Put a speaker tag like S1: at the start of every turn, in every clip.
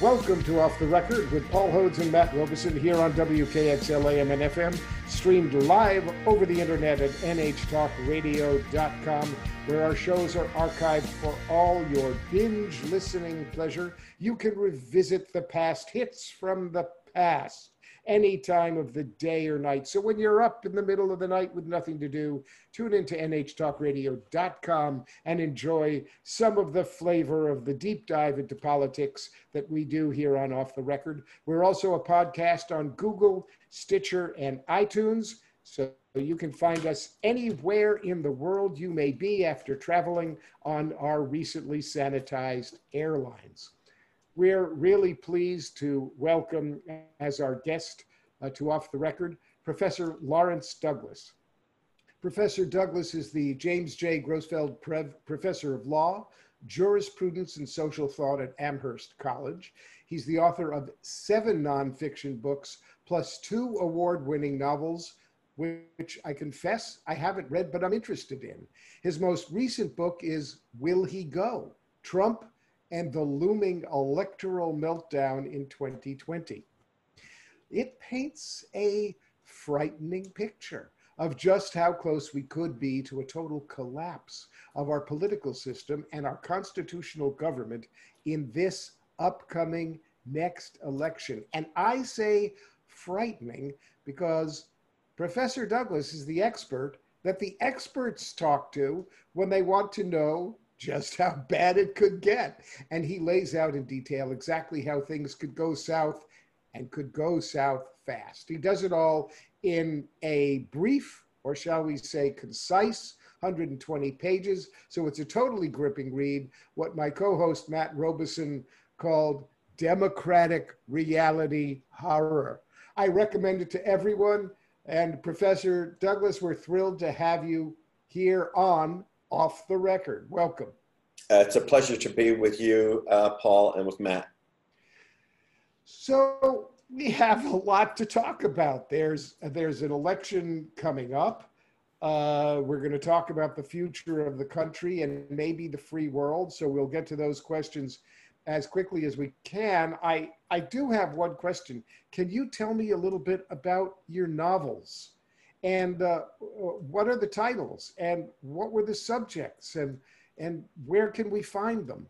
S1: Welcome to Off the Record with Paul Hodes and Matt Robison here on WKXL AM and FM, streamed live over the internet at nhtalkradio.com, where our shows are archived for all your binge listening pleasure. You can revisit the past hits from the past any time of the day or night. So when you're up in the middle of the night with nothing to do, tune into nhtalkradio.com and enjoy some of the flavor of the deep dive into politics that we do here on Off the Record. We're also a podcast on Google, Stitcher, and iTunes. So you can find us anywhere in the world you may be after traveling on our recently sanitized airlines. We're really pleased to welcome as our guest uh, to Off the Record Professor Lawrence Douglas. Professor Douglas is the James J. Grosfeld Professor of Law, Jurisprudence and Social Thought at Amherst College. He's the author of seven nonfiction books plus two award winning novels, which I confess I haven't read, but I'm interested in. His most recent book is Will He Go? Trump and the looming electoral meltdown in 2020. It paints a frightening picture of just how close we could be to a total collapse of our political system and our constitutional government in this upcoming next election. And I say frightening because Professor Douglas is the expert that the experts talk to when they want to know just how bad it could get. And he lays out in detail exactly how things could go south and could go south fast. He does it all in a brief, or shall we say, concise 120 pages. So it's a totally gripping read, what my co host Matt Robison called democratic reality horror. I recommend it to everyone. And Professor Douglas, we're thrilled to have you here on off the record. Welcome.
S2: Uh, it's a pleasure to be with you, uh, Paul, and with Matt.
S1: So we have a lot to talk about. There's there's an election coming up. Uh, we're going to talk about the future of the country and maybe the free world. So we'll get to those questions as quickly as we can. I I do have one question. Can you tell me a little bit about your novels? And uh, what are the titles? And what were the subjects? And and where can we find them?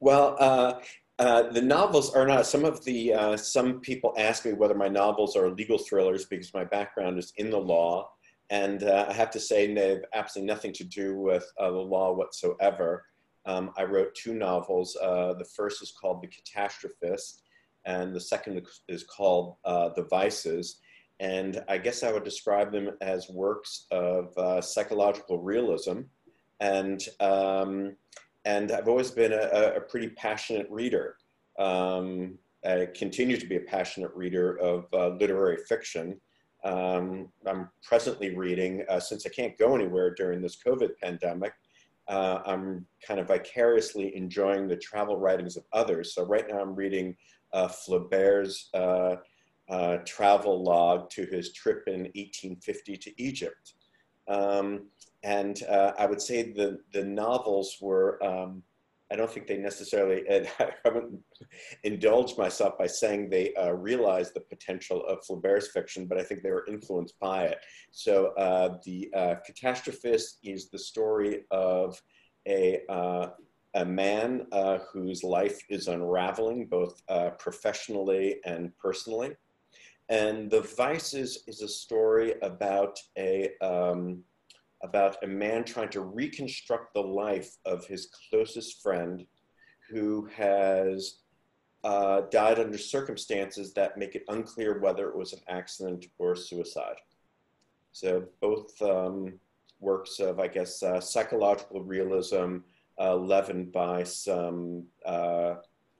S2: Well uh, uh, the novels are not some of the uh, some people ask me whether my novels are legal thrillers because my background is in the law. And uh, i have to say they have absolutely nothing to do with uh, the law whatsoever. Um, i wrote two novels. The first is called the catastrophist and the second is called the vices and I guess I would describe them as works of uh, psychological realism. And, um, and I've always been a, a pretty passionate reader. Um, I continue to be a passionate reader of uh, literary fiction. Um, I'm presently reading, uh, since I can't go anywhere during this COVID pandemic, uh, I'm kind of vicariously enjoying the travel writings of others. So right now I'm reading uh, Flaubert's uh, travel log to his trip in 1850 to Egypt. Um, and uh, I would say the, the novels were, um, I don't think they necessarily, I haven't indulged myself by saying they uh, realized the potential of Flaubert's fiction, but I think they were influenced by it. So uh, the uh, Catastrophist is the story of a, uh, a man uh, whose life is unraveling both uh, professionally and personally. And The Vices is a story about a, um, about a man trying to reconstruct the life of his closest friend who has uh, died under circumstances that make it unclear whether it was an accident or suicide. So both um, works of, I guess, uh, psychological realism uh, leavened by some uh,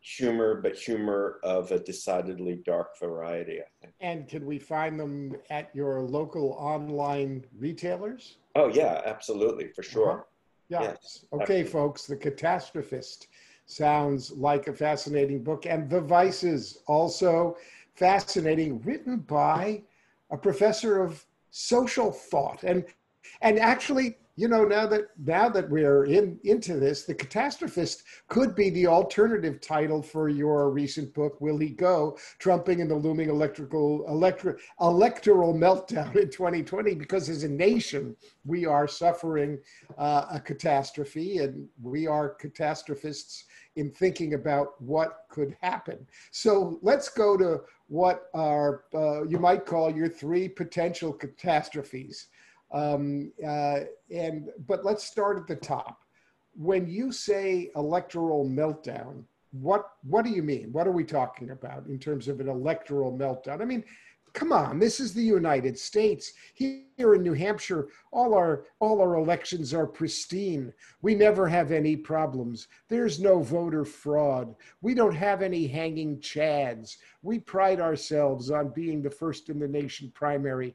S2: humor, but humor of a decidedly dark variety, I think.
S1: And can we find them at your local online retailers?
S2: Oh, yeah, absolutely, for sure. Uh-huh.
S1: Yeah. Yes, okay, absolutely. folks, The Catastrophist sounds like a fascinating book. And The Vices, also fascinating, written by a professor of social thought. And, and actually, you know, now that now that we're in into this, the catastrophist could be the alternative title for your recent book. Will he go? Trumping in the looming electrical electri- electoral meltdown in 2020. Because as a nation, we are suffering uh, a catastrophe, and we are catastrophists in thinking about what could happen. So let's go to what are uh, you might call your three potential catastrophes. Um, uh, and but let's start at the top. When you say electoral meltdown, what what do you mean? What are we talking about in terms of an electoral meltdown? I mean, come on, this is the United States. Here in New Hampshire, all our all our elections are pristine. We never have any problems. There's no voter fraud. We don't have any hanging chads. We pride ourselves on being the first in the nation primary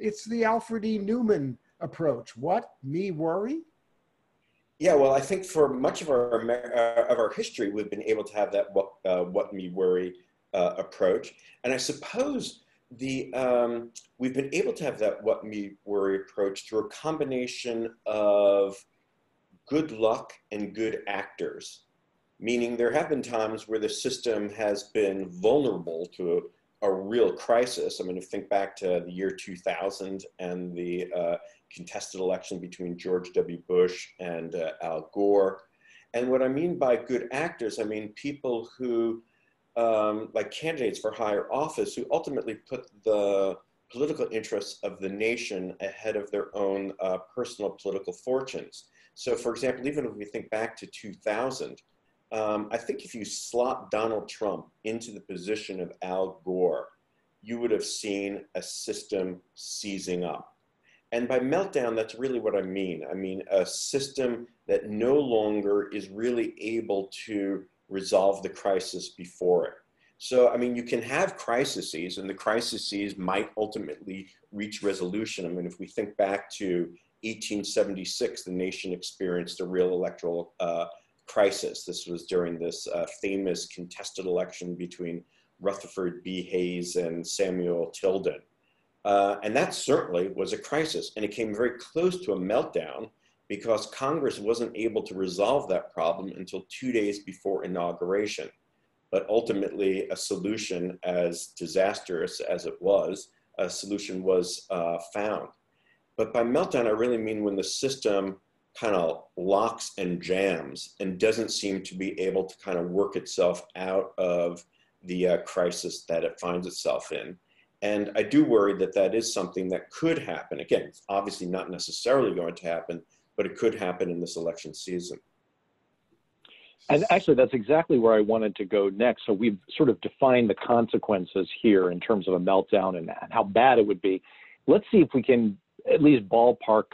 S1: it's the Alfred E. Neuman approach. What? Me worry?
S2: Yeah, well, I think for much of our uh, of our history, we've been able to have that what uh, what me worry uh, approach, and I suppose the um, we've been able to have that what me worry approach through a combination of good luck and good actors. Meaning, there have been times where the system has been vulnerable to a real crisis. I mean, if think back to the year 2000 and the uh, contested election between George W. Bush and uh, Al Gore. And what I mean by good actors, I mean people who, um, like candidates for higher office, who ultimately put the political interests of the nation ahead of their own uh, personal political fortunes. So, for example, even if we think back to 2000, um, I think if you slot Donald Trump into the position of Al Gore, you would have seen a system seizing up. And by meltdown, that's really what I mean. I mean a system that no longer is really able to resolve the crisis before it. So, I mean, you can have crises, and the crises might ultimately reach resolution. I mean, if we think back to 1876, the nation experienced a real electoral uh, crisis. This was during this uh, famous contested election between Rutherford B. Hayes and Samuel Tilden. Uh, and that certainly was a crisis. And it came very close to a meltdown because Congress wasn't able to resolve that problem until two days before inauguration. But ultimately, a solution, as disastrous as it was, a solution was uh, found. But by meltdown, I really mean when the system kind of locks and jams and doesn't seem to be able to kind of work itself out of the uh, crisis that it finds itself in. And I do worry that that is something that could happen. Again, it's obviously not necessarily going to happen, but it could happen in this election season.
S3: And actually, that's exactly where I wanted to go next. So we've sort of defined the consequences here in terms of a meltdown and how bad it would be. Let's see if we can at least ballpark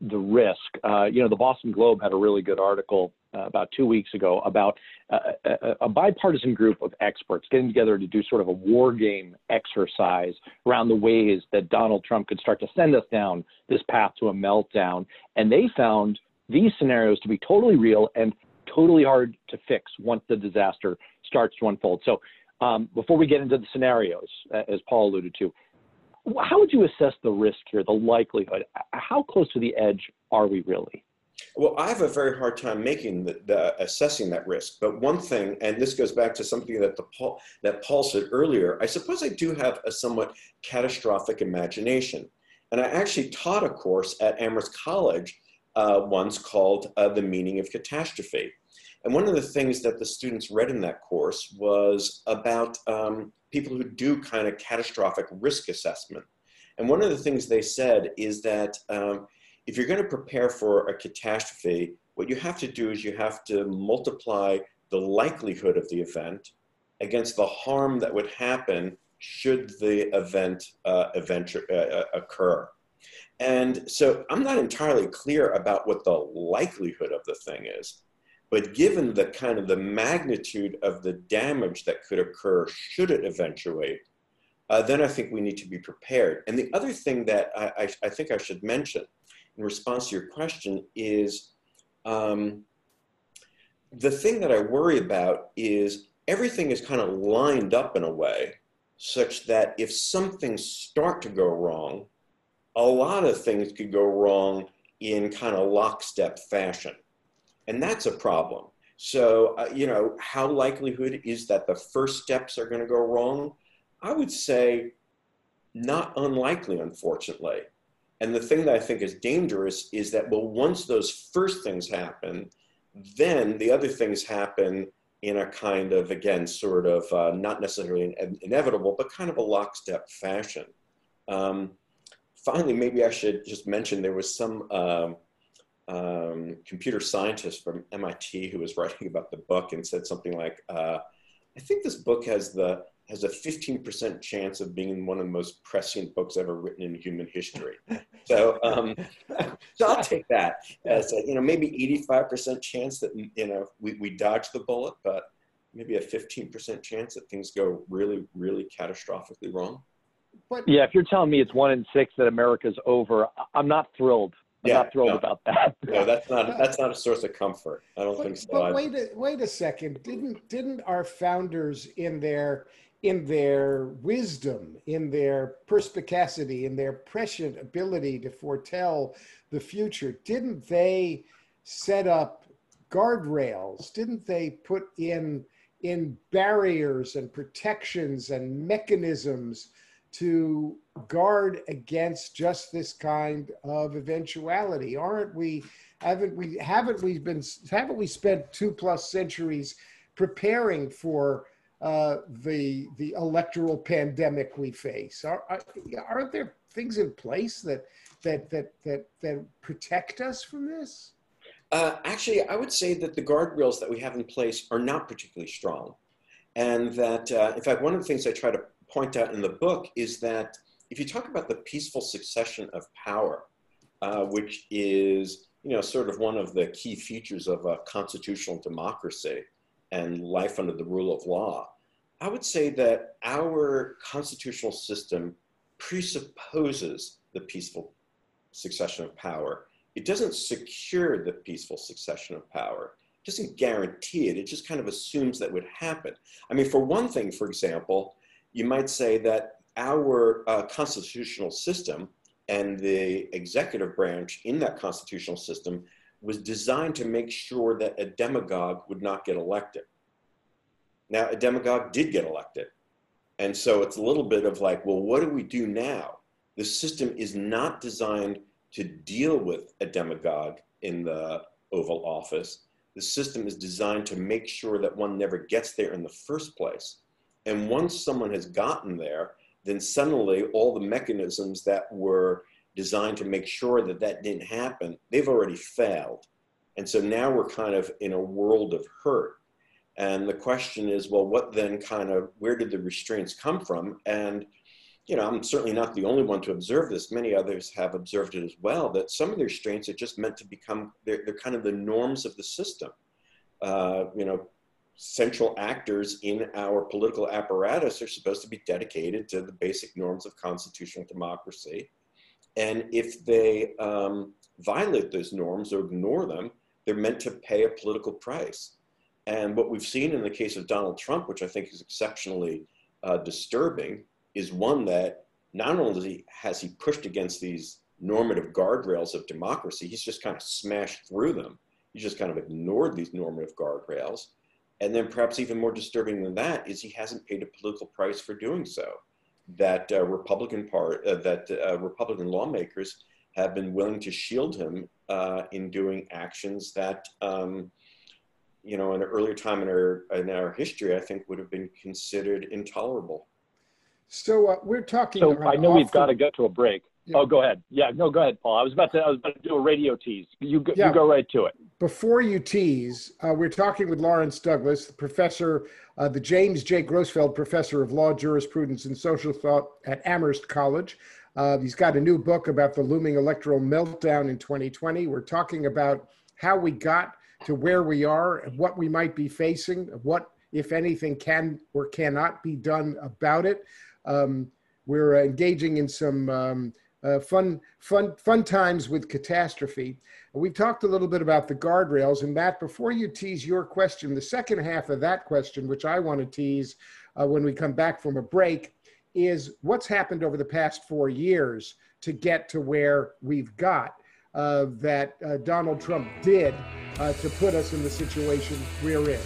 S3: the risk. Uh, you know, the Boston Globe had a really good article uh, about two weeks ago about uh, a, a, bipartisan group of experts getting together to do sort of a war game exercise around the ways that Donald Trump could start to send us down this path to a meltdown. And they found these scenarios to be totally real and totally hard to fix once the disaster starts to unfold. So, um, before we get into the scenarios, as Paul alluded to, how would you assess the risk here, the likelihood? How close to the edge are we really?
S2: Well, I have a very hard time making the, the, assessing that risk. But one thing, and this goes back to something that the Paul that Paul said earlier. I suppose I do have a somewhat catastrophic imagination, and I actually taught a course at Amherst College uh, once called uh, "The Meaning of Catastrophe." And one of the things that the students read in that course was about um, people who do kind of catastrophic risk assessment. And one of the things they said is that um, if you're going to prepare for a catastrophe, what you have to do is you have to multiply the likelihood of the event against the harm that would happen should the event uh, uh, uh, occur. And so I'm not entirely clear about what the likelihood of the thing is. But given the kind of the magnitude of the damage that could occur should it eventuate, uh, then I think we need to be prepared. And the other thing that I, I, I think I should mention in response to your question is um, the thing that I worry about is everything is kind of lined up in a way such that if something start to go wrong, a lot of things could go wrong in kind of lockstep fashion. And that's a problem. So, uh, you know, how likelihood is that the first steps are going to go wrong? I would say not unlikely, unfortunately. And the thing that I think is dangerous is that, well, once those first things happen, then the other things happen in a kind of, again, sort of uh, not necessarily inevitable, but kind of a lockstep fashion. Um, finally, maybe I should just mention there was some um, um, computer scientist from MIT who was writing about the book and said something like, uh, I think this book has the has a 15% chance of being one of the most prescient books ever written in human history. So, um, so I'll take that as a, you know, maybe 85% chance that, you know, we, we dodge the bullet, but maybe a 15% chance that things go really, really catastrophically wrong.
S3: But yeah, if you're telling me it's one in six that America's over, I'm not thrilled. I'm yeah, not thrilled no. about that.
S2: no, that's not uh, that's not a source of comfort. I don't
S1: but,
S2: think so.
S1: But wait a wait a second. Didn't didn't our founders in their in their wisdom, in their perspicacity, in their prescient ability to foretell the future, didn't they set up guardrails? Didn't they put in in barriers and protections and mechanisms to guard against just this kind of eventuality? Aren't we? Haven't we? Haven't we been? Haven't we spent two plus centuries preparing for? uh, the the electoral pandemic we face? Are, are aren't there things in place that that that that that protect us from this?
S2: Uh, actually, I would say that the guardrails that we have in place are not particularly strong, and that uh, in fact one of the things I try to point out in the book is that if you talk about the peaceful succession of power, uh, which is you know sort of one of the key features of a constitutional democracy and life under the rule of law. I would say that our constitutional system presupposes the peaceful succession of power. It doesn't secure the peaceful succession of power. It doesn't guarantee it. It just kind of assumes that would happen. I mean, for one thing, for example, you might say that our uh, constitutional system and the executive branch in that constitutional system was designed to make sure that a demagogue would not get elected. Now, a demagogue did get elected. And so it's a little bit of like, well, what do we do now? The system is not designed to deal with a demagogue in the Oval Office. The system is designed to make sure that one never gets there in the first place. And once someone has gotten there, then suddenly all the mechanisms that were designed to make sure that that didn't happen, they've already failed. And so now we're kind of in a world of hurt. And the question is, well, what then kind of, where did the restraints come from? And, you know, I'm certainly not the only one to observe this. Many others have observed it as well, that some of the restraints are just meant to become, they're, they're kind of the norms of the system. Uh, you know, central actors in our political apparatus are supposed to be dedicated to the basic norms of constitutional democracy. And if they um, violate those norms or ignore them, they're meant to pay a political price. And what we've seen in the case of Donald Trump, which I think is exceptionally uh, disturbing, is one that not only has he pushed against these normative guardrails of democracy, he's just kind of smashed through them. He's just kind of ignored these normative guardrails. And then perhaps even more disturbing than that is he hasn't paid a political price for doing so. That uh, Republican part, uh, that uh, Republican lawmakers have been willing to shield him uh, in doing actions that um, you know, in an earlier time in our in our history, I think would have been considered intolerable.
S1: So uh, we're talking.
S3: So I know we've got to go to a break. Yeah. Oh, go ahead. Yeah, no, go ahead, Paul. I was about to I was about to do a radio tease. You go, yeah. you go right to it.
S1: Before you tease, uh, we're talking with Lawrence Douglas, the professor, uh, the James J. Grosfeld Professor of Law, Jurisprudence, and Social Thought at Amherst College. Uh, he's got a new book about the looming electoral meltdown in 2020. We're talking about how we got to where we are and what we might be facing, what, if anything, can or cannot be done about it. Um, we're engaging in some um, uh, fun, fun, fun times with catastrophe. We've talked a little bit about the guardrails, and Matt, before you tease your question, the second half of that question, which I want to tease uh, when we come back from a break, is what's happened over the past four years to get to where we've got. uh, that uh, Donald Trump did uh, to put us in the situation we're in.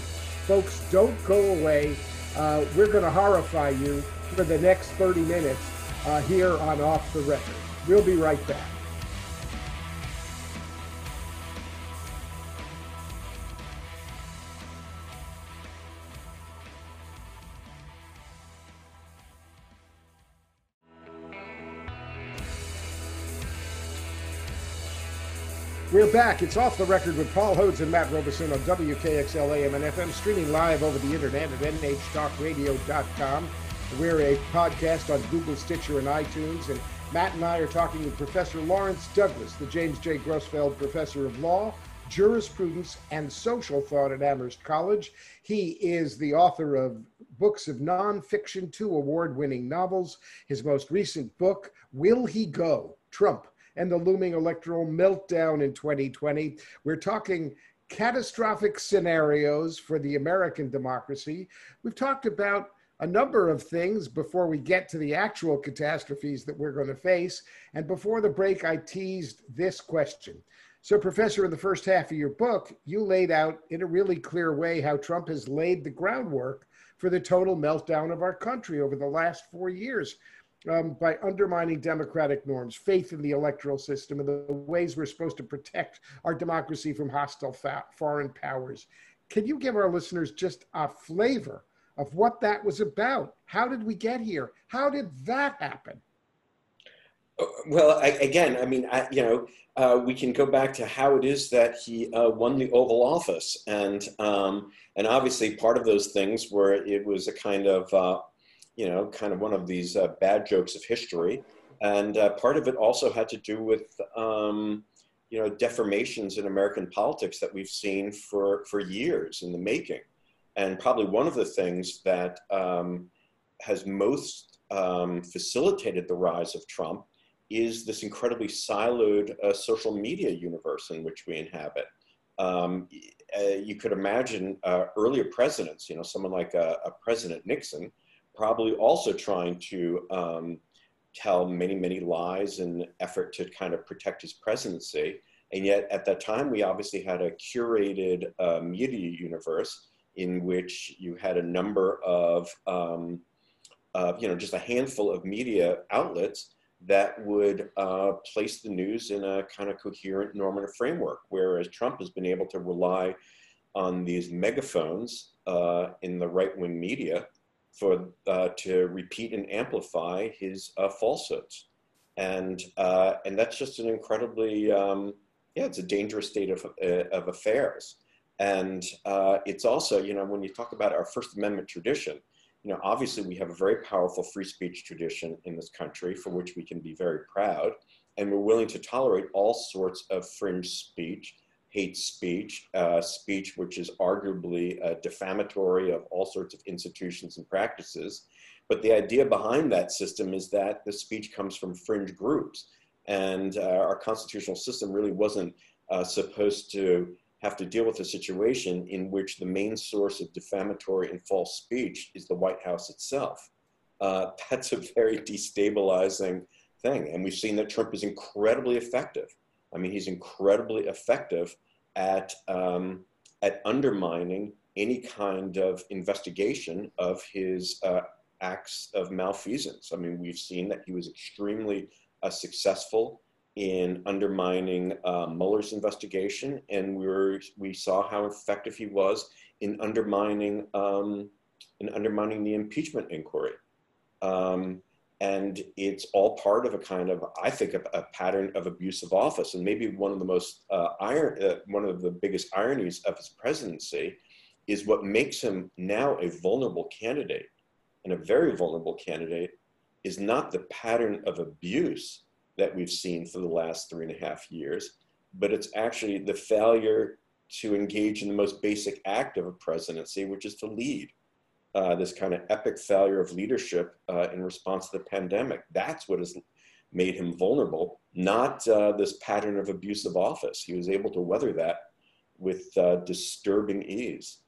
S1: Folks, don't go away. We're going to horrify you for the next 30 minutes uh, here on Off the Record. We'll be right back. We're back. It's off the record with Paul Hodes and Matt Robison on WKXL AM and FM, streaming live over the internet at nhtalkradio.com. We're a podcast on Google, Stitcher, and iTunes. And Matt and I are talking with Professor Lawrence Douglas, the James J. Grosfeld Professor of Law, Jurisprudence, and Social Thought at Amherst College. He is the author of books of nonfiction, two award winning novels. His most recent book, Will He Go? Trump and the looming electoral meltdown in 2020. We're talking catastrophic scenarios for the American democracy. We've talked about a number of things before we get to the actual catastrophes that we're going to face. And before the break, I teased this question. So, Professor, in the first half of your book, you laid out in a really clear way how Trump has laid the groundwork for the total meltdown of our country over the last four years um, by undermining democratic norms, faith in the electoral system, and the ways we're supposed to protect our democracy from hostile foreign powers. Can you give our listeners just a flavor of what that was about? How did we get here? How did that happen?
S2: Uh, well, I, again, I mean, I, you know, uh, we can go back to how it is that he uh, won the Oval Office, and um, and obviously part of those things were it was a kind of uh, you know, kind of one of these uh, bad jokes of history. And uh, part of it also had to do with, um, you know, deformations in American politics that we've seen for, for years in the making. And probably one of the things that um, has most um, facilitated the rise of Trump is this incredibly siloed uh, social media universe in which we inhabit. Um, uh, you could imagine uh, earlier presidents, you know, someone like a, a President Nixon, probably also trying to um, tell many, many lies in effort to kind of protect his presidency. And yet, at that time, we obviously had a curated uh, media universe in which you had a number of, um, uh, you know, just a handful of media outlets that would uh, place the news in a kind of coherent normative framework, whereas Trump has been able to rely on these megaphones uh, in the right wing media for uh, to repeat and amplify his uh, falsehoods, and uh, and that's just an incredibly um, yeah, it's a dangerous state of of affairs, and uh, it's also you know when you talk about our First Amendment tradition, you know obviously we have a very powerful free speech tradition in this country for which we can be very proud, and we're willing to tolerate all sorts of fringe speech hate speech, uh, speech which is arguably uh, defamatory of all sorts of institutions and practices. But the idea behind that system is that the speech comes from fringe groups. And uh, our constitutional system really wasn't uh, supposed to have to deal with a situation in which the main source of defamatory and false speech is the White House itself. Uh, that's a very destabilizing thing. And we've seen that Trump is incredibly effective I mean, he's incredibly effective at, um, at undermining any kind of investigation of his uh, acts of malfeasance. I mean, we've seen that he was extremely uh, successful in undermining uh, Mueller's investigation, and we were we saw how effective he was in undermining um, in undermining the impeachment inquiry. Um, and it's all part of a kind of i think a, a pattern of abuse of office and maybe one of the most uh, iron uh, one of the biggest ironies of his presidency is what makes him now a vulnerable candidate and a very vulnerable candidate is not the pattern of abuse that we've seen for the last three and a half years but it's actually the failure to engage in the most basic act of a presidency which is to lead uh, this kind of epic failure of leadership uh, in response to the pandemic. That's what has made him vulnerable, not uh, this pattern of abusive office. He was able to weather that with uh, disturbing ease.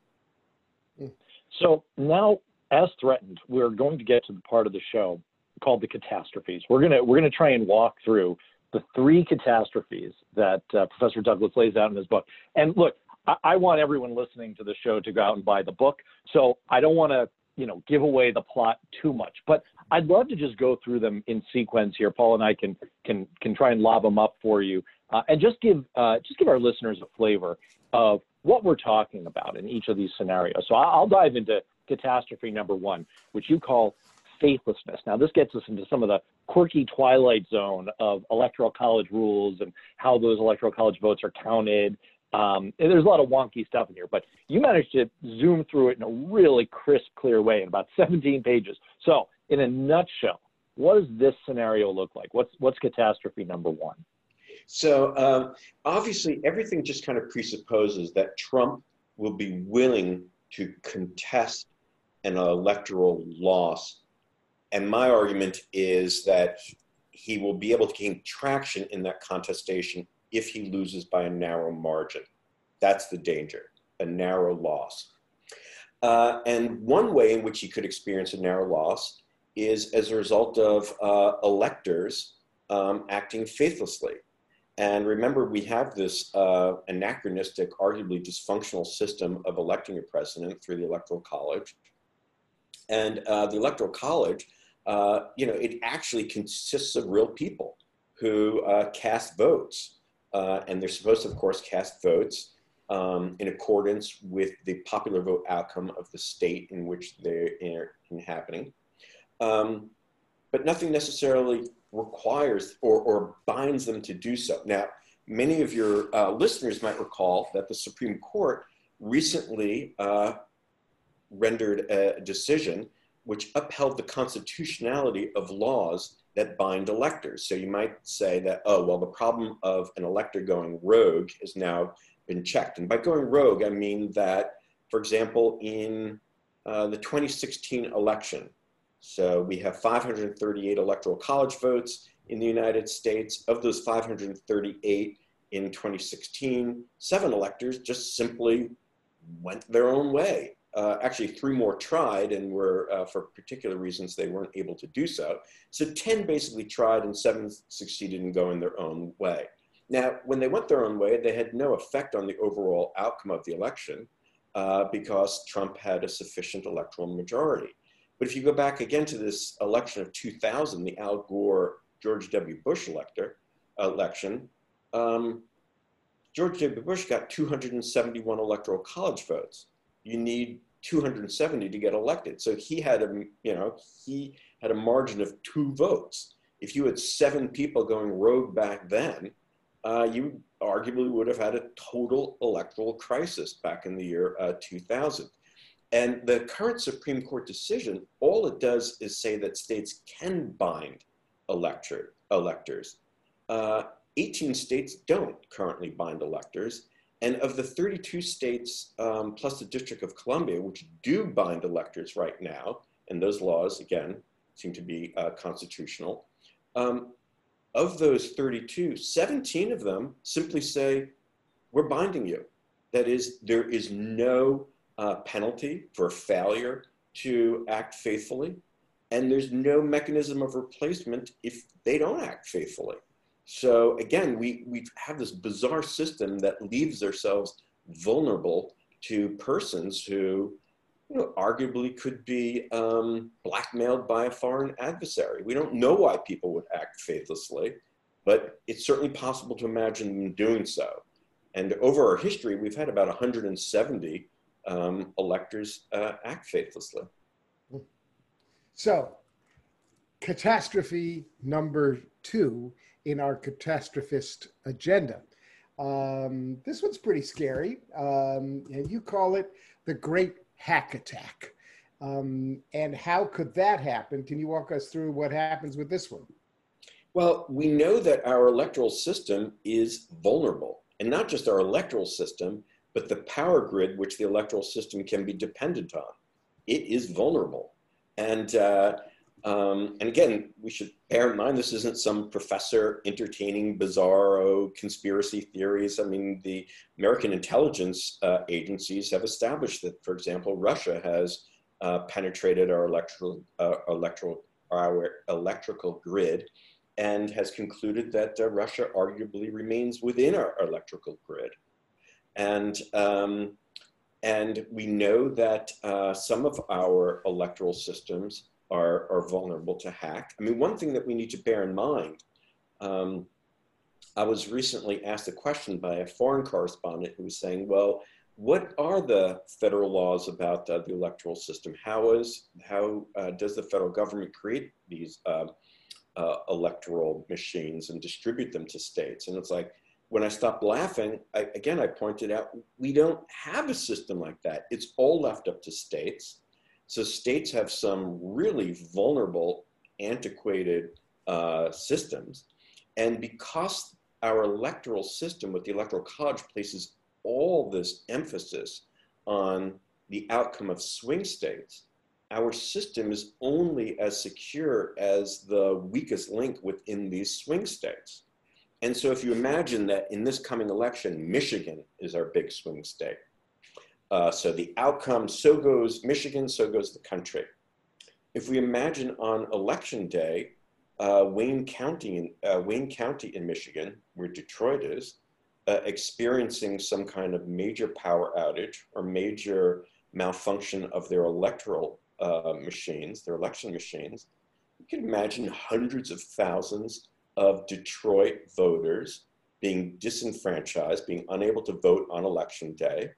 S3: So now, as threatened, we're going to get to the part of the show called the catastrophes. We're gonna we're gonna try and walk through the three catastrophes that uh, Professor Douglas lays out in his book. And look, I, I want everyone listening to the show to go out and buy the book. So I don't want to, you know, give away the plot too much, but I'd love to just go through them in sequence here. Paul and I can can can try and lob them up for you, uh, and just give uh, just give our listeners a flavor of what we're talking about in each of these scenarios. So I'll dive into catastrophe number one, which you call faithlessness. Now, this gets us into some of the quirky twilight zone of electoral college rules and how those electoral college votes are counted. Um, there's a lot of wonky stuff in here, but you managed to zoom through it in a really crisp, clear way in about 17 pages. So, in a nutshell, what does this scenario look like? What's what's catastrophe number one?
S2: So um, obviously, everything just kind of presupposes that Trump will be willing to contest an electoral loss. And my argument is that he will be able to gain traction in that contestation if he loses by a narrow margin. That's the danger, a narrow loss. Uh, and one way in which he could experience a narrow loss is as a result of uh, electors um, acting faithlessly. And remember, we have this uh, anachronistic, arguably dysfunctional system of electing a president through the Electoral College. And uh, the Electoral College, uh, you know, it actually consists of real people who uh, cast votes. Uh, and they're supposed to, of course, cast votes um, in accordance with the popular vote outcome of the state in which they're inhabiting. Um, but nothing necessarily requires or, or binds them to do so. Now, many of your uh, listeners might recall that the Supreme Court recently uh, rendered a decision which upheld the constitutionality of laws that bind electors. So you might say that, oh, well, the problem of an elector going rogue has now been checked. And by going rogue, I mean that, for example, in uh, the 2016 election, so we have 538 electoral college votes in the United States. Of those 538 in 2016, seven electors just simply went their own way. Uh, actually, three more tried and were, uh, for particular reasons, they weren't able to do so. So 10 basically tried and seven succeeded in going their own way. Now, when they went their own way, they had no effect on the overall outcome of the election uh, because Trump had a sufficient electoral majority. But if you go back again to this election of 2000, the Al Gore George W. Bush elector, election, um, George W. Bush got 271 electoral college votes. You need 270 to get elected. So he had a, you know, he had a margin of two votes. If you had seven people going rogue back then, uh, you arguably would have had a total electoral crisis back in the year uh, 2000. And the current Supreme Court decision, all it does is say that states can bind elector, electors. Uh, 18 states don't currently bind electors. And of the 32 states, um, plus the District of Columbia, which do bind electors right now, and those laws, again, seem to be uh, constitutional, um, of those 32, 17 of them simply say, we're binding you. That is, there is no uh, penalty for failure to act faithfully, and there's no mechanism of replacement if they don't act faithfully. So again, we, we have this bizarre system that leaves ourselves vulnerable to persons who you know, arguably could be um, blackmailed by a foreign adversary. We don't know why people would act faithlessly, but it's certainly possible to imagine them doing so. And over our history, we've had about 170 um, electors uh, act faithlessly.
S1: So, catastrophe number two in our catastrophist agenda. Um, this one's pretty scary. Um, and you call it the Great Hack Attack. Um, and how could that happen? Can you walk us through what happens with this one?
S2: Well, we know that our electoral system is vulnerable, and not just our electoral system, but the power grid which the electoral system can be dependent on. It is vulnerable. And, uh, um, and again, we should bear in mind this isn't some professor entertaining bizarro conspiracy theories. I mean, the American intelligence uh, agencies have established that, for example, Russia has uh, penetrated our electoral, uh, electoral, our electrical grid and has concluded that uh, Russia arguably remains within our electrical grid. And, um, and we know that uh, some of our electoral systems are, are vulnerable to hack. I mean, one thing that we need to bear in mind, um, I was recently asked a question by a foreign correspondent who was saying, well, what are the federal laws about uh, the electoral system? How is how uh, does the federal government create these uh, uh, electoral machines and distribute them to states. And it's like, when I stopped laughing, I, again, I pointed out we don't have a system like that. It's all left up to states. So states have some really vulnerable, antiquated uh, systems. And because our electoral system with the Electoral College places all this emphasis on the outcome of swing states, our system is only as secure as the weakest link within these swing states. And so if you imagine that in this coming election, Michigan is our big swing state. Uh, so the outcome, so goes Michigan, so goes the country. If we imagine on election day, uh, Wayne County, uh, Wayne County in Michigan, where Detroit is, uh, experiencing some kind of major power outage or major malfunction of their electoral uh, machines, their election machines, you can imagine hundreds of thousands of Detroit voters being disenfranchised, being unable to vote on election day.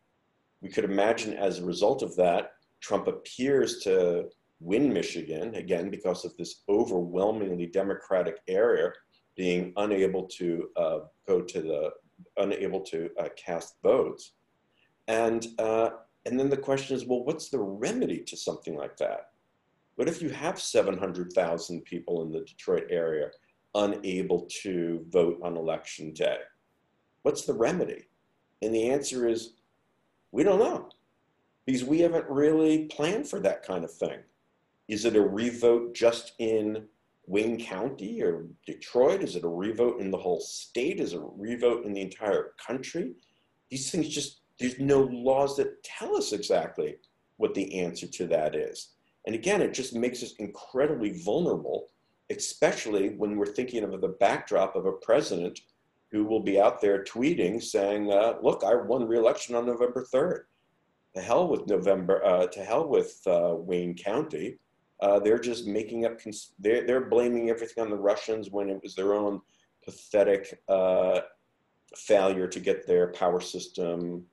S2: We could imagine as a result of that, Trump appears to win Michigan, again, because of this overwhelmingly Democratic area being unable to uh, go to the, unable to uh, cast votes. And uh, and then the question is, well, what's the remedy to something like that? What if you have 700,000 people in the Detroit area unable to vote on election day? What's the remedy? And the answer is, we don't know because we haven't really planned for that kind of thing. Is it a revote just in Wayne County or Detroit? Is it a revote in the whole state? Is it a revote in the entire country? These things just there's no laws that tell us exactly what the answer to that is. And again, it just makes us incredibly vulnerable, especially when we're thinking of the backdrop of a president who will be out there tweeting saying, uh, look, I won re-election on November 3rd. To hell with November, uh, to hell with uh, Wayne County. Uh, they're just making up, cons- they're, they're blaming everything on the Russians when it was their own pathetic uh, failure to get their power system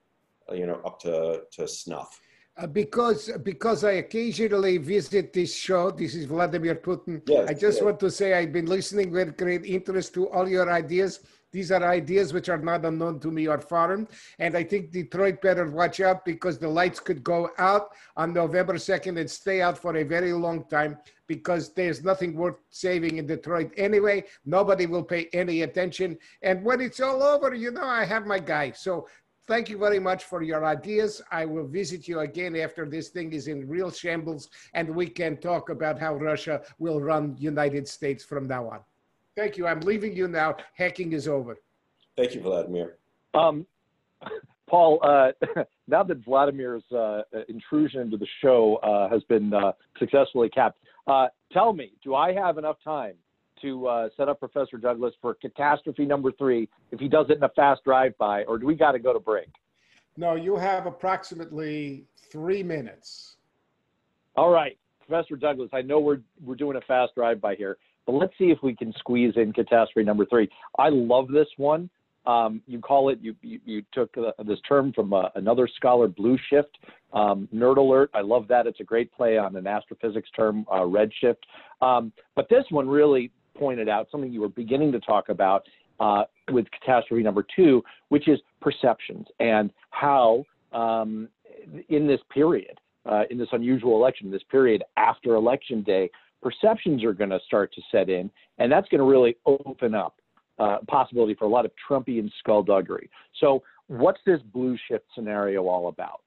S2: you know, up to, to snuff?
S1: Uh, because because I occasionally visit this show. This is Vladimir Putin.
S2: Yes,
S1: I just
S2: yes.
S1: want to say I've been listening with great interest to all your ideas. These are ideas which are not unknown to me or foreign. And I think Detroit better watch out because the lights could go out on November 2nd and stay out for a very long time because there's nothing worth saving in Detroit anyway. Nobody will pay any attention. And when it's all over, you know, I have my guy. So thank you very much for your ideas. I will visit you again after this thing is in real shambles and we can talk about how Russia will run United States from now on. Thank you. I'm leaving you now. Hacking is over.
S2: Thank you, Vladimir.
S3: Um, Paul, uh, now that Vladimir's uh, intrusion into the show uh, has been uh, successfully capped, uh, tell me, do I have enough time to uh, set up Professor Douglas for catastrophe number three if he does it in a fast drive by, or do we got to go to break?
S1: No, you have approximately three minutes.
S3: All right, Professor Douglas, I know we're we're doing a fast drive by here, but let's see if we can squeeze in catastrophe number three. I love this one. Um, you call it, you, you, you took uh, this term from uh, another scholar, blue shift, um, nerd alert. I love that. It's a great play on an astrophysics term, uh, redshift. Um, but this one really pointed out, something you were beginning to talk about uh, with catastrophe number two, which is perceptions and how um, in this period, uh, in this unusual election, this period after election day, perceptions are going to start to set in, and that's going to really open up uh, possibility for a lot of Trumpian skullduggery. So, what's this blue shift scenario all about?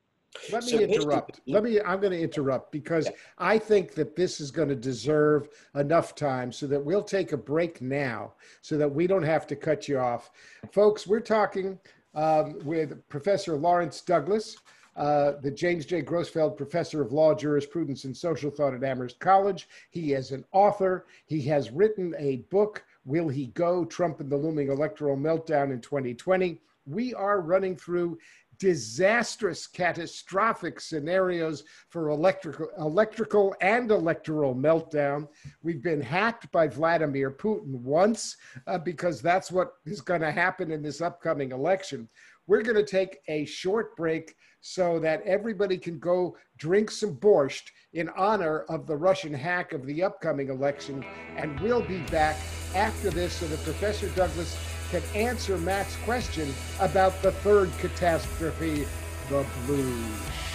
S1: Let me
S2: So
S1: interrupt. Let me, I'm going to interrupt because I think that this is going to deserve enough time so that we'll take a break now so that we don't have to cut you off. Folks, we're talking um, with Professor Lawrence Douglas, uh, the James J. Grosfeld Professor of Law, Jurisprudence, and Social Thought at Amherst College. He is an author. He has written a book Will he go? Trump and the looming electoral meltdown in 2020. We are running through disastrous, catastrophic scenarios for electrical, electrical and electoral meltdown. We've been hacked by Vladimir Putin once uh, because that's what is going to happen in this upcoming election. We're going to take a short break so that everybody can go drink some borscht in honor of the Russian hack of the upcoming election. And we'll be back after this so that Professor Douglas can answer Matt's question about the third catastrophe, the blue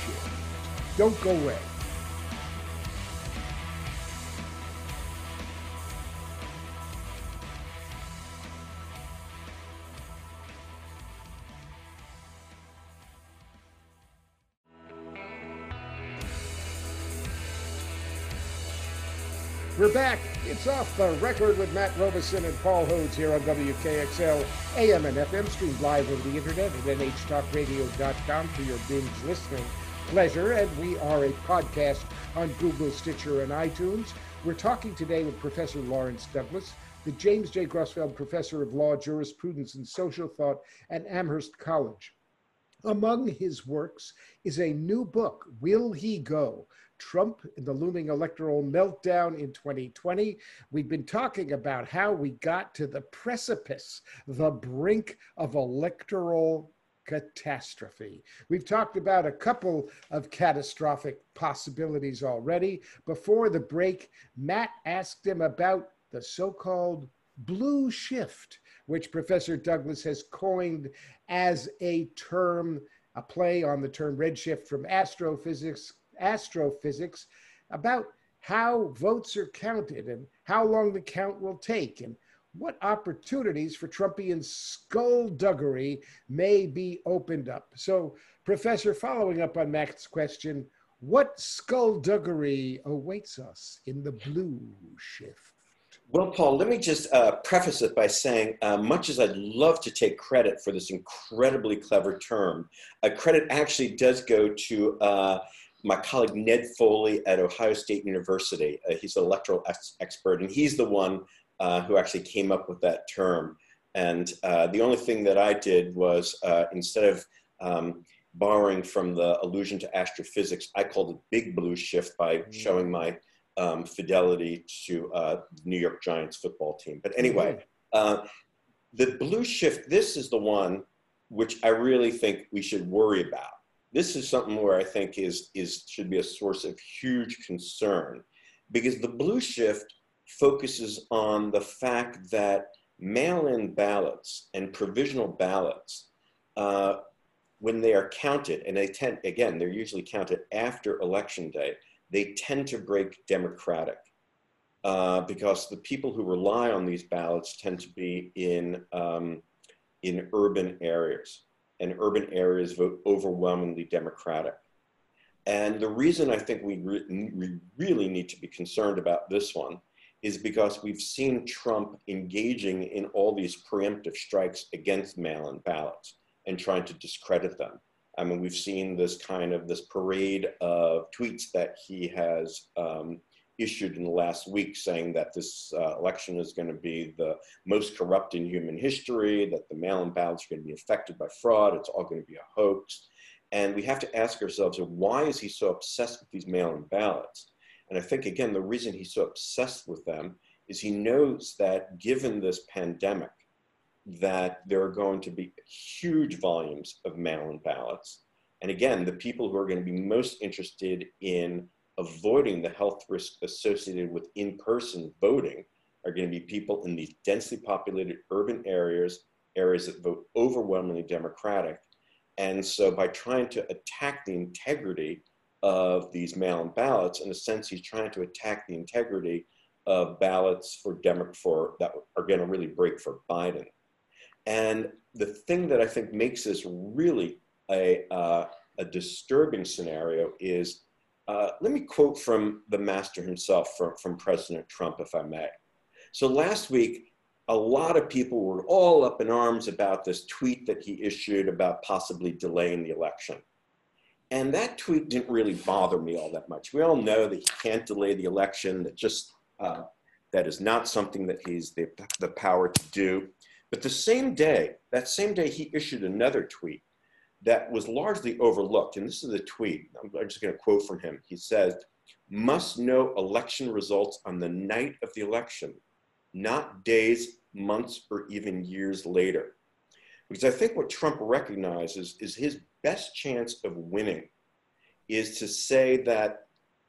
S1: shift. Don't go away. We're back. It's off the record with Matt Robison and Paul Hodes here on WKXL AM and FM, streamed live over the internet at nhtalkradio.com for your binge listening pleasure. And we are a podcast on Google, Stitcher, and iTunes. We're talking today with Professor Lawrence Douglas, the James J. Grosfeld Professor of Law, Jurisprudence, and Social Thought at Amherst College. Among his works is a new book, Will He Go? Trump and the looming electoral meltdown in 2020. We've been talking about how we got to the precipice, the brink of electoral catastrophe. We've talked about a couple of catastrophic possibilities already. Before the break, Matt asked him about the so called blue shift, which Professor Douglas has coined as a term, a play on the term redshift from astrophysics astrophysics about how votes are counted and how long the count will take and what opportunities for Trumpian skullduggery may be opened up. So, Professor, following up on Matt's question, what skullduggery awaits us in the blue shift?
S2: Well, Paul, let me just uh, preface it by saying, uh, much as I'd love to take credit for this incredibly clever term, uh, credit actually does go to uh, my colleague Ned Foley at Ohio State University. Uh, he's an electoral ex expert, and he's the one uh, who actually came up with that term. And uh, the only thing that I did was uh, instead of um, borrowing from the allusion to astrophysics, I called it big blue shift by mm -hmm. showing my um, fidelity to uh, New York Giants football team. But anyway, mm -hmm. the blue shift, this is the one which I really think we should worry about this is something where I think is, is should be a source of huge concern because the blue shift focuses on the fact that mail-in ballots and provisional ballots, uh, when they are counted, and they tend, again, they're usually counted after election day, they tend to break democratic uh, because the people who rely on these ballots tend to be in, um, in urban areas and urban areas vote overwhelmingly Democratic. And the reason I think we, re we really need to be concerned about this one is because we've seen Trump engaging in all these preemptive strikes against mail-in ballots and trying to discredit them. I mean, we've seen this kind of this parade of tweets that he has um, issued in the last week saying that this uh, election is going to be the most corrupt in human history, that the mail-in ballots are going to be affected by fraud, it's all going to be a hoax. And we have to ask ourselves, why is he so obsessed with these mail-in ballots? And I think, again, the reason he's so obsessed with them is he knows that given this pandemic, that there are going to be huge volumes of mail-in ballots. And again, the people who are going to be most interested in avoiding the health risk associated with in-person voting are going to be people in these densely populated urban areas, areas that vote overwhelmingly Democratic. And so by trying to attack the integrity of these mail-in ballots, in a sense, he's trying to attack the integrity of ballots for Demo for that are going to really break for Biden. And the thing that I think makes this really a, uh, a disturbing scenario is uh, let me quote from the master himself, from, from President Trump, if I may. So last week, a lot of people were all up in arms about this tweet that he issued about possibly delaying the election. And that tweet didn't really bother me all that much. We all know that he can't delay the election, that just uh, That is not something that he's the, the power to do. But the same day, that same day, he issued another tweet that was largely overlooked. And this is the tweet. I'm just going to quote from him. He says, must know election results on the night of the election, not days, months, or even years later. Because I think what Trump recognizes is his best chance of winning is to say that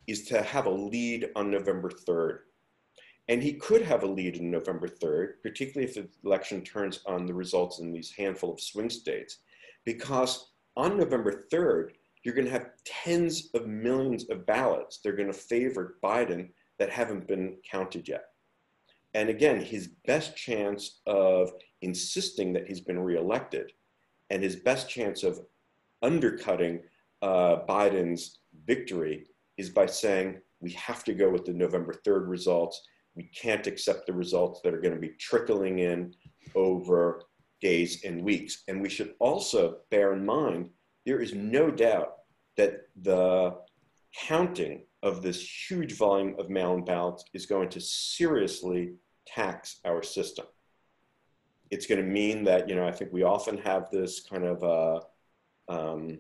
S2: is to have a lead on November 3rd. And he could have a lead in November 3rd, particularly if the election turns on the results in these handful of swing states, because on November 3rd, you're going to have tens of millions of ballots. They're going to favor Biden that haven't been counted yet. And again, his best chance of insisting that he's been reelected and his best chance of undercutting uh, Biden's victory is by saying we have to go with the November 3rd results. We can't accept the results that are going to be trickling in over days and weeks. And we should also bear in mind there is no doubt that the counting of this huge volume of mail-in ballots is going to seriously tax our system. It's going to mean that, you know, I think we often have this kind of uh, um,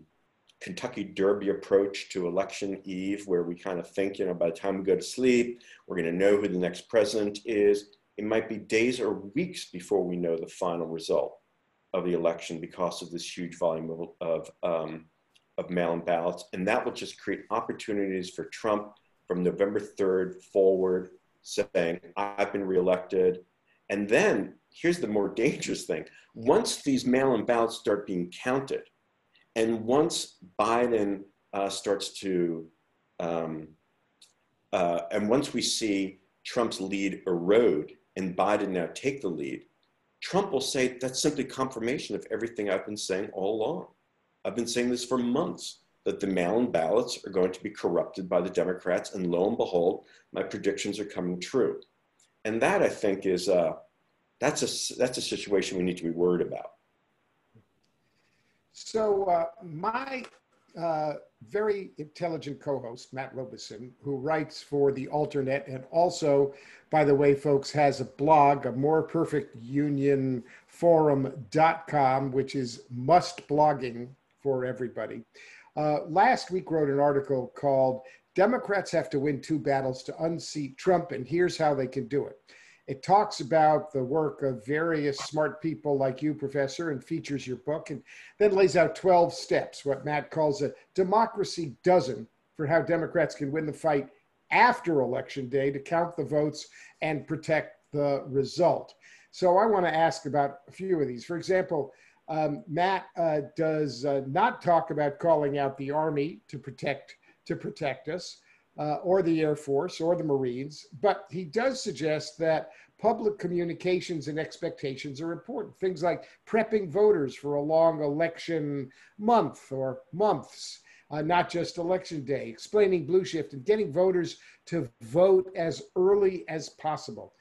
S2: Kentucky Derby approach to election eve, where we kind of think, you know, by the time we go to sleep, we're going to know who the next president is. It might be days or weeks before we know the final result of the election because of this huge volume of, um, of mail-in ballots. And that will just create opportunities for Trump from November 3rd forward, saying, I've been reelected. And then here's the more dangerous thing. Once these mail-in ballots start being counted, and once Biden uh, starts to, um, uh, and once we see Trump's lead erode and Biden now take the lead, Trump will say that's simply confirmation of everything I've been saying all along. I've been saying this for months that the mail in ballots are going to be corrupted by the Democrats, and lo and behold, my predictions are coming true. And that I think is uh, that's a that's a situation we need to be worried about.
S1: So uh, my uh, very intelligent co-host Matt Robison, who writes for the Alternet and also, by the way, folks, has a blog, a more perfect union forum.com, which is must blogging for everybody. Uh, last week wrote an article called Democrats have to win two battles to unseat Trump, and here's how they can do it. It talks about the work of various smart people like you, Professor, and features your book, and then lays out 12 steps, what Matt calls a democracy dozen for how Democrats can win the fight after Election Day to count the votes and protect the result. So I want to ask about a few of these. For example, um, Matt uh, does uh, not talk about calling out the Army to protect to protect us uh, or the Air Force or the Marines, but he does suggest that public communications and expectations are important. Things like prepping voters for a long election month or months, uh, not just election day, explaining blue shift and getting voters to vote as early as possible.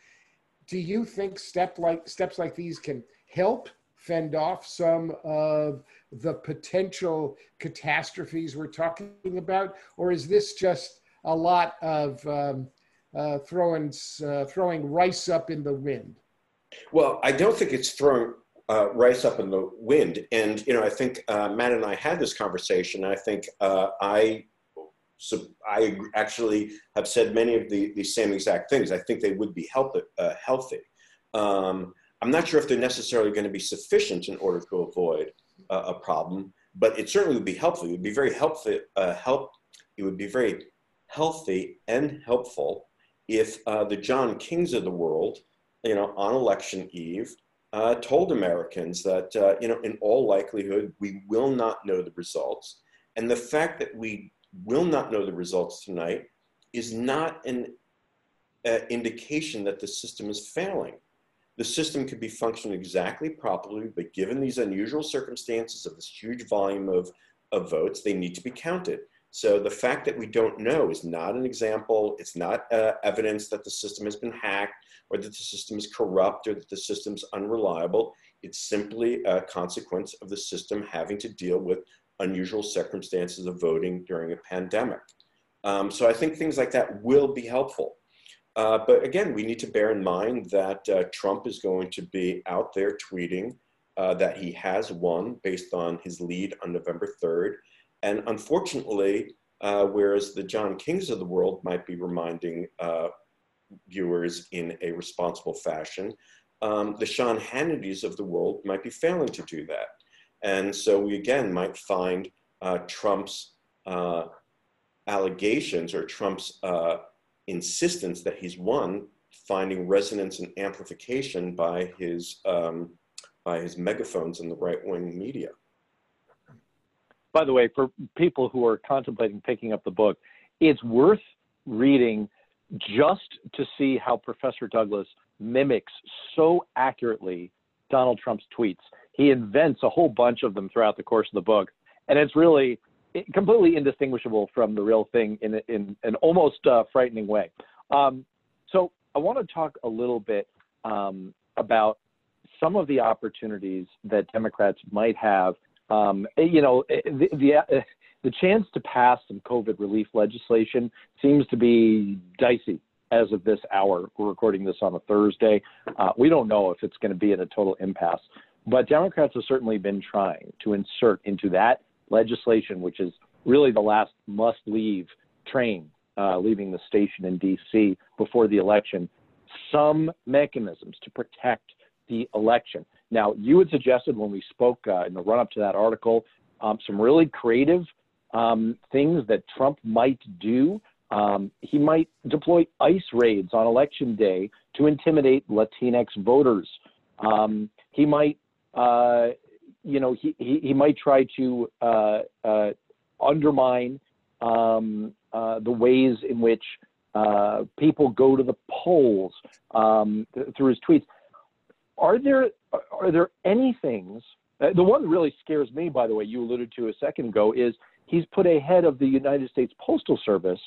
S1: Do you think step like, steps like these can help fend off some of the potential catastrophes we're talking about? Or is this just a lot of um, uh, throwing uh, throwing rice up in the wind.
S2: Well, I don't think it's throwing uh, rice up in the wind. And you know, I think uh, Matt and I had this conversation. I think uh, I so I actually have said many of the, the same exact things. I think they would be help, uh, healthy. Um, I'm not sure if they're necessarily going to be sufficient in order to avoid a problem, but it certainly would be helpful. It would be very helpful. help. It would be very healthy and helpful if uh, the John Kings of the world, you know, on election eve, uh, told Americans that, uh, you know, in all likelihood, we will not know the results. And the fact that we will not know the results tonight is not an uh, indication that the system is failing. The system could be functioning exactly properly, but given these unusual circumstances of this huge volume of, of votes, they need to be counted. So the fact that we don't know is not an example. It's not uh, evidence that the system has been hacked or that the system is corrupt or that the system's unreliable. It's simply a consequence of the system having to deal with unusual circumstances of voting during a pandemic. Um, so I think things like that will be helpful. Uh, but again, we need to bear in mind that uh, Trump is going to be out there tweeting uh, that he has won based on his lead on November 3rd. And unfortunately, uh, whereas the John Kings of the world might be reminding uh, viewers in a responsible fashion, um, the Sean Hannitys of the world might be failing to do that. And so we again might find uh, Trump's uh, allegations or Trump's uh, insistence that he's won finding resonance and amplification by his um, by his megaphones in the right wing media.
S3: By the way, for people who are contemplating picking up the book, it's worth reading just to see how Professor Douglas mimics so accurately Donald Trump's tweets. He invents a whole bunch of them throughout the course of the book, and it's really completely indistinguishable from the real thing in, in an almost uh, frightening way. Um, so I want to talk a little bit um, about some of the opportunities that Democrats might have. Um, you know, the, the, uh, the chance to pass some COVID relief legislation seems to be dicey as of this hour. We're recording this on a Thursday. Uh, we don't know if it's going to be in a total impasse. But Democrats have certainly been trying to insert into that legislation, which is really the last must leave train uh, leaving the station in D.C. before the election, some mechanisms to protect the election. Now, you had suggested when we spoke uh, in the run up to that article um, some really creative um, things that Trump might do. Um, he might deploy ICE raids on election day to intimidate Latinx voters. Um, he might, uh, you know, he, he, he, might try to uh, uh, undermine um, uh, the ways in which uh, people go to the polls um, th- through his tweets. Are there are there any things? Uh, the one that really scares me, by the way, you alluded to a second ago, is he's put a head of the United States Postal Service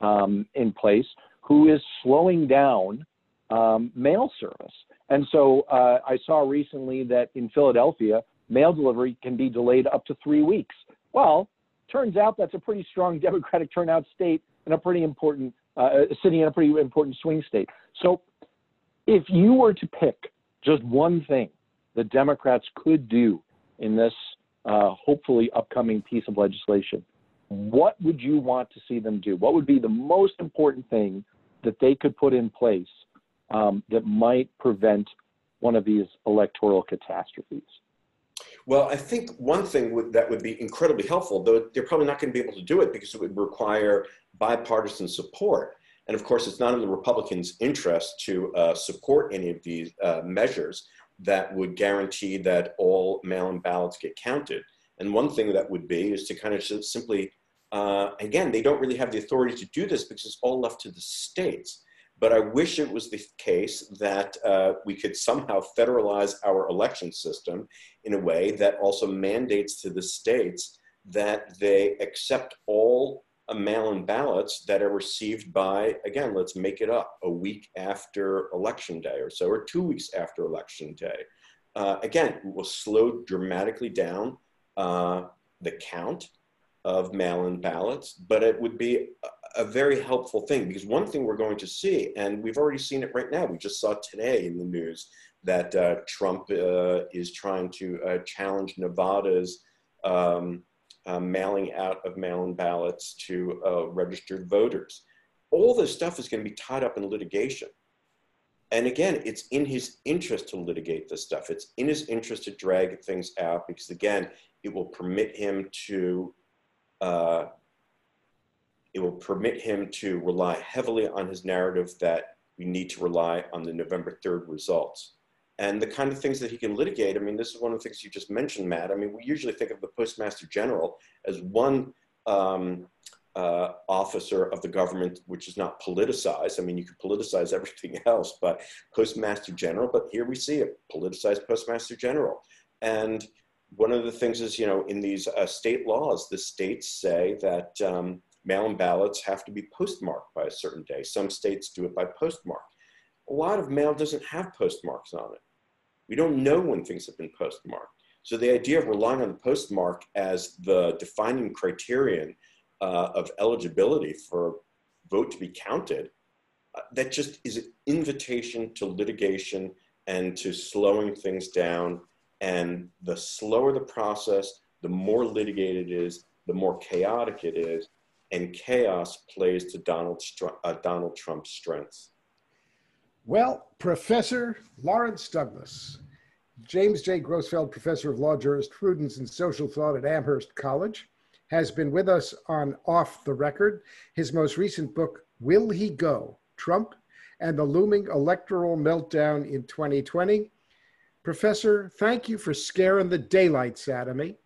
S3: um, in place who is slowing down um, mail service. And so uh, I saw recently that in Philadelphia, mail delivery can be delayed up to three weeks. Well, turns out that's a pretty strong Democratic turnout state and a pretty important uh, city and a pretty important swing state. So if you were to pick just one thing the Democrats could do in this uh, hopefully upcoming piece of legislation, what would you want to see them do? What would be the most important thing that they could put in place um, that might prevent one of these electoral catastrophes?
S2: Well, I think one thing would, that would be incredibly helpful, though they're probably not going to be able to do it because it would require bipartisan support. And of course, it's not in the Republicans' interest to uh, support any of these uh, measures that would guarantee that all mail in ballots get counted. And one thing that would be is to kind of simply, uh, again, they don't really have the authority to do this because it's all left to the states. But I wish it was the case that uh, we could somehow federalize our election system in a way that also mandates to the states that they accept all mail-in ballots that are received by, again, let's make it up, a week after election day or so, or two weeks after election day. Uh, again, will slow dramatically down uh, the count of mail-in ballots, but it would be a, very helpful thing because one thing we're going to see, and we've already seen it right now, we just saw today in the news that uh, Trump uh, is trying to uh, challenge Nevada's um, uh, mailing out of mail-in ballots to uh, registered voters. All this stuff is going to be tied up in litigation. And again, it's in his interest to litigate this stuff. It's in his interest to drag things out because, again, it will permit him to uh, it will permit him to rely heavily on his narrative that we need to rely on the November 3rd results. And the kind of things that he can litigate, I mean, this is one of the things you just mentioned, Matt. I mean, we usually think of the Postmaster General as one um, uh, officer of the government which is not politicized. I mean, you can politicize everything else, but Postmaster General, but here we see a politicized Postmaster General. And one of the things is, you know, in these uh, state laws, the states say that um, mail-in ballots have to be postmarked by a certain day. Some states do it by postmark. A lot of mail doesn't have postmarks on it. We don't know when things have been postmarked. So the idea of relying on the postmark as the defining criterion uh, of eligibility for vote to be counted, uh, that just is an invitation to litigation and to slowing things down. And the slower the process, the more litigated it is, the more chaotic it is, and chaos plays to Donald, uh, Donald Trump's strengths.
S1: Well, Professor Lawrence Douglas, James J. Grosfeld, Professor of Law, Jurisprudence, and Social Thought at Amherst College, has been with us on Off the Record. His most recent book, Will He Go? Trump and the Looming Electoral Meltdown in 2020. Professor, thank you for scaring the daylights out of me.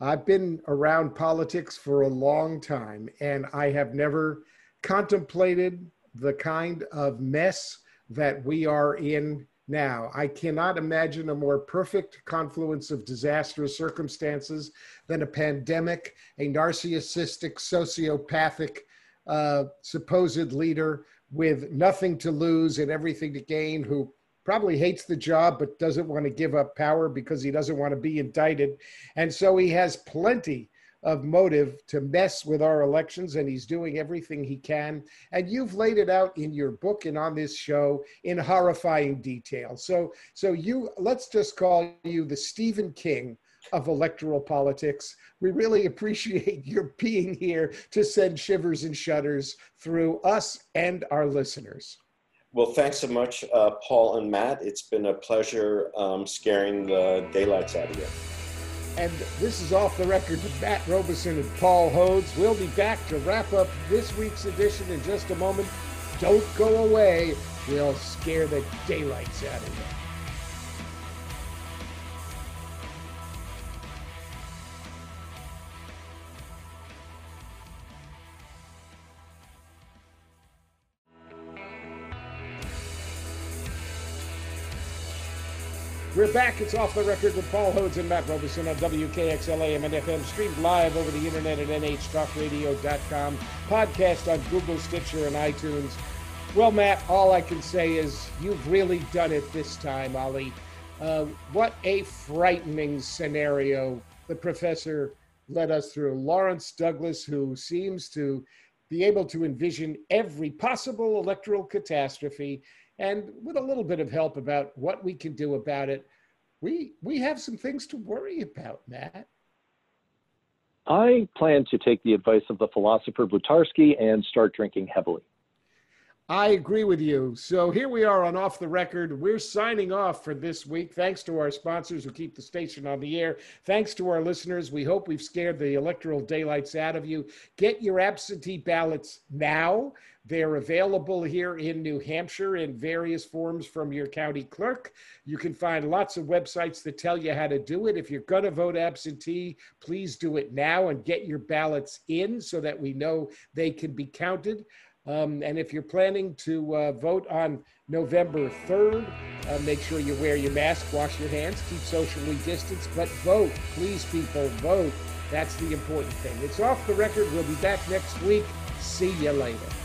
S1: I've been around politics for a long time, and I have never contemplated the kind of mess that we are in now. I cannot imagine a more perfect confluence of disastrous circumstances than a pandemic, a narcissistic, sociopathic, uh, supposed leader with nothing to lose and everything to gain who probably hates the job but doesn't want to give up power because he doesn't want to be indicted. And so he has plenty of motive to mess with our elections and he's doing everything he can. And you've laid it out in your book and on this show in horrifying detail. So so you let's just call you the Stephen King of electoral politics. We really appreciate your being here to send shivers and shudders through us and our listeners.
S2: Well, thanks so much, uh, Paul and Matt. It's been a pleasure um, scaring the daylights out of you.
S1: And this is off the record with Matt Robison and Paul Hodes. We'll be back to wrap up this week's edition in just a moment. Don't go away. We'll scare the daylights out of you. We're back. It's off the record with Paul Hodes and Matt Robison on WKXLAM and FM, streamed live over the internet at nhtalkradio.com, podcast on Google, Stitcher, and iTunes. Well, Matt, all I can say is you've really done it this time, Ollie. Uh, what a frightening scenario the professor led us through. Lawrence Douglas, who seems to be able to envision every possible electoral catastrophe and with a little bit of help about what we can do about it, we we have some things to worry about, Matt.
S3: I plan to take the advice of the philosopher Blutarsky and start drinking heavily.
S1: I agree with you. So here we are on Off the Record. We're signing off for this week. Thanks to our sponsors who keep the station on the air. Thanks to our listeners. We hope we've scared the electoral daylights out of you. Get your absentee ballots now. They're available here in New Hampshire in various forms from your county clerk. You can find lots of websites that tell you how to do it. If you're going to vote absentee, please do it now and get your ballots in so that we know they can be counted. Um, and if you're planning to uh, vote on November 3rd, uh, make sure you wear your mask, wash your hands, keep socially distanced, but vote. Please, people, vote. That's the important thing. It's off the record. We'll be back next week. See you later.